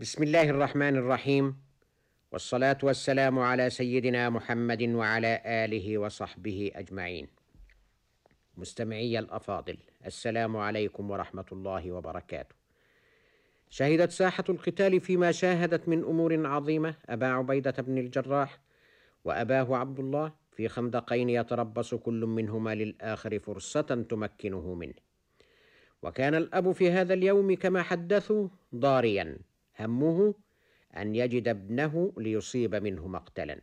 بسم الله الرحمن الرحيم. والصلاة والسلام على سيدنا محمد وعلى آله وصحبه أجمعين. مستمعي الأفاضل السلام عليكم ورحمة الله وبركاته. شهدت ساحة القتال فيما شاهدت من أمور عظيمة أبا عبيدة بن الجراح وأباه عبد الله في خندقين يتربص كل منهما للآخر فرصة تمكنه منه. وكان الأب في هذا اليوم كما حدثوا ضاريا. همه أن يجد ابنه ليصيب منه مقتلا.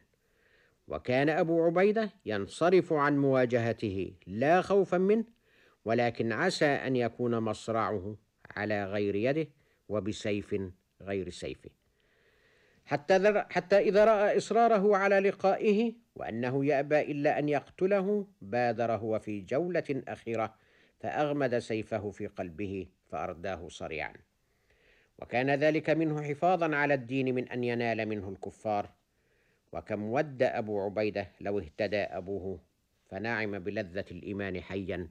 وكان أبو عبيدة ينصرف عن مواجهته لا خوفا منه ولكن عسى أن يكون مصرعه على غير يده وبسيف غير سيفه حتى, حتى إذا رأى إصراره على لقائه وأنه يأبى إلا أن يقتله بادر هو في جولة أخيرة فأغمد سيفه في قلبه فأرداه صريعا. وكان ذلك منه حفاظا على الدين من أن ينال منه الكفار. وكم ود أبو عبيدة لو اهتدى أبوه فنعم بلذة الإيمان حيا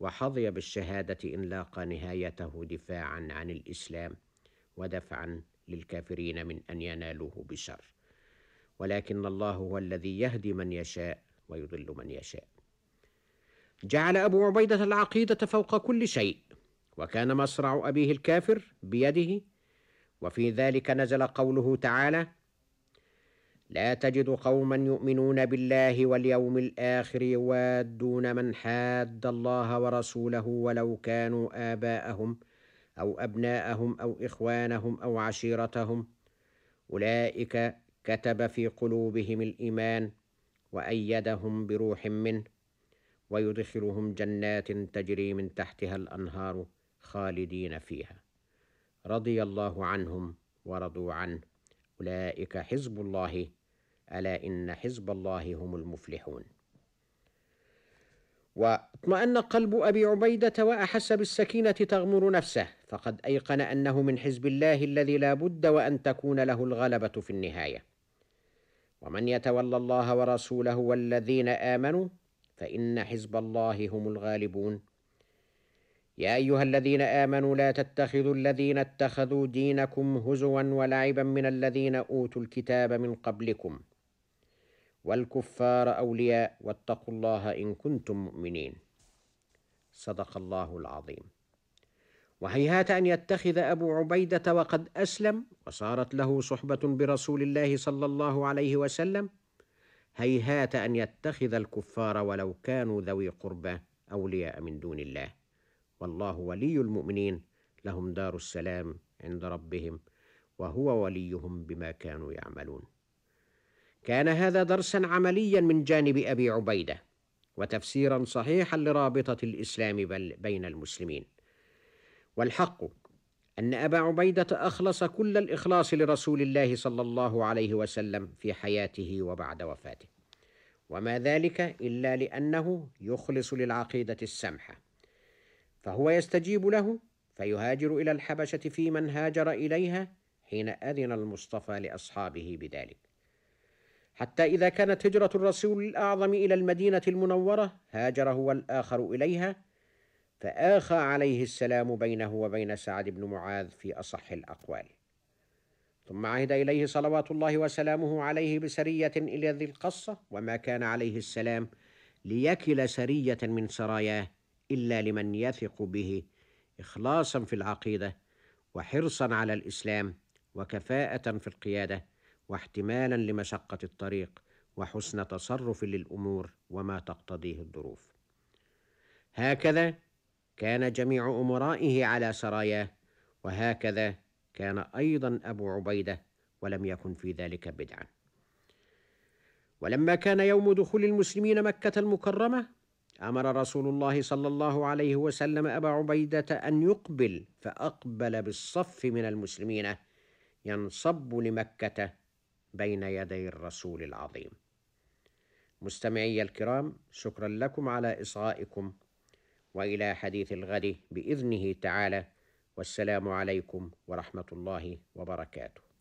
وحظي بالشهادة إن لاقى نهايته دفاعا عن الإسلام ودفعا للكافرين من أن ينالوه بشر. ولكن الله هو الذي يهدي من يشاء ويضل من يشاء. جعل أبو عبيدة العقيدة فوق كل شيء وكان مصرع أبيه الكافر بيده وفي ذلك نزل قوله تعالى لا تجد قوما يؤمنون بالله واليوم الآخر يوادون من حاد الله ورسوله ولو كانوا آباءهم أو أبناءهم أو إخوانهم أو عشيرتهم. أولئك كتب في قلوبهم الإيمان وأيدهم بروح منه ويدخلهم جنات تجري من تحتها الأنهار خالدين فيها. رضي الله عنهم ورضوا عنه. أولئك حزب الله ألا إن حزب الله هم المفلحون. وأطمأن قلب أبي عبيدة وأحس بالسكينة تغمر نفسه فقد أيقن أنه من حزب الله الذي لا بد وأن تكون له الغلبة في النهاية. ومن يتولى الله ورسوله والذين آمنوا فإن حزب الله هم الغالبون. يا أيها الذين آمنوا لا تتخذوا الذين اتخذوا دينكم هزوا ولعبا من الذين أوتوا الكتاب من قبلكم. والكفار أولياء واتقوا الله إن كنتم مؤمنين. صدق الله العظيم. وهيهات أن يتخذ أبو عبيدة وقد أسلم وصارت له صحبة برسول الله صلى الله عليه وسلم. هيهات أن يتخذ الكفار ولو كانوا ذوي قربى أولياء من دون الله. والله ولي المؤمنين. لهم دار السلام عند ربهم وهو وليهم بما كانوا يعملون. كان هذا درسا عمليا من جانب أبي عبيدة وتفسيرا صحيحا لرابطة الإسلام بين المسلمين. والحق أن أبا عبيدة أخلص كل الإخلاص لرسول الله صلى الله عليه وسلم في حياته وبعد وفاته. وما ذلك إلا لأنه يخلص للعقيدة السمحة. فهو يستجيب له فيهاجر إلى الحبشة في من هاجر إليها حين أذن المصطفى لأصحابه بذلك. حتى إذا كانت هجرة الرسول الأعظم إلى المدينة المنورة هاجر هو الآخر إليها فآخى عليه السلام بينه وبين سعد بن معاذ في أصح الأقوال. ثم عهد إليه صلوات الله وسلامه عليه بسرية إلى ذي القصة وما كان عليه السلام ليكل سرية من سراياه إلا لمن يثق به إخلاصا في العقيدة وحرصا على الإسلام وكفاءة في القيادة واحتمالا لمشقة الطريق وحسن تصرف للأمور وما تقتضيه الظروف. هكذا كان جميع أمرائه على سراياه وهكذا كان أيضا أبو عبيدة ولم يكن في ذلك بدعا. ولما كان يوم دخول المسلمين مكة المكرمة أمر رسول الله صلى الله عليه وسلم أبا عبيدة أن يقبل فأقبل بالصف من المسلمين ينصب لمكة بين يدي الرسول العظيم. مستمعي الكرام شكرا لكم على إصغائكم وإلى حديث الغد بإذنه تعالى والسلام عليكم ورحمة الله وبركاته.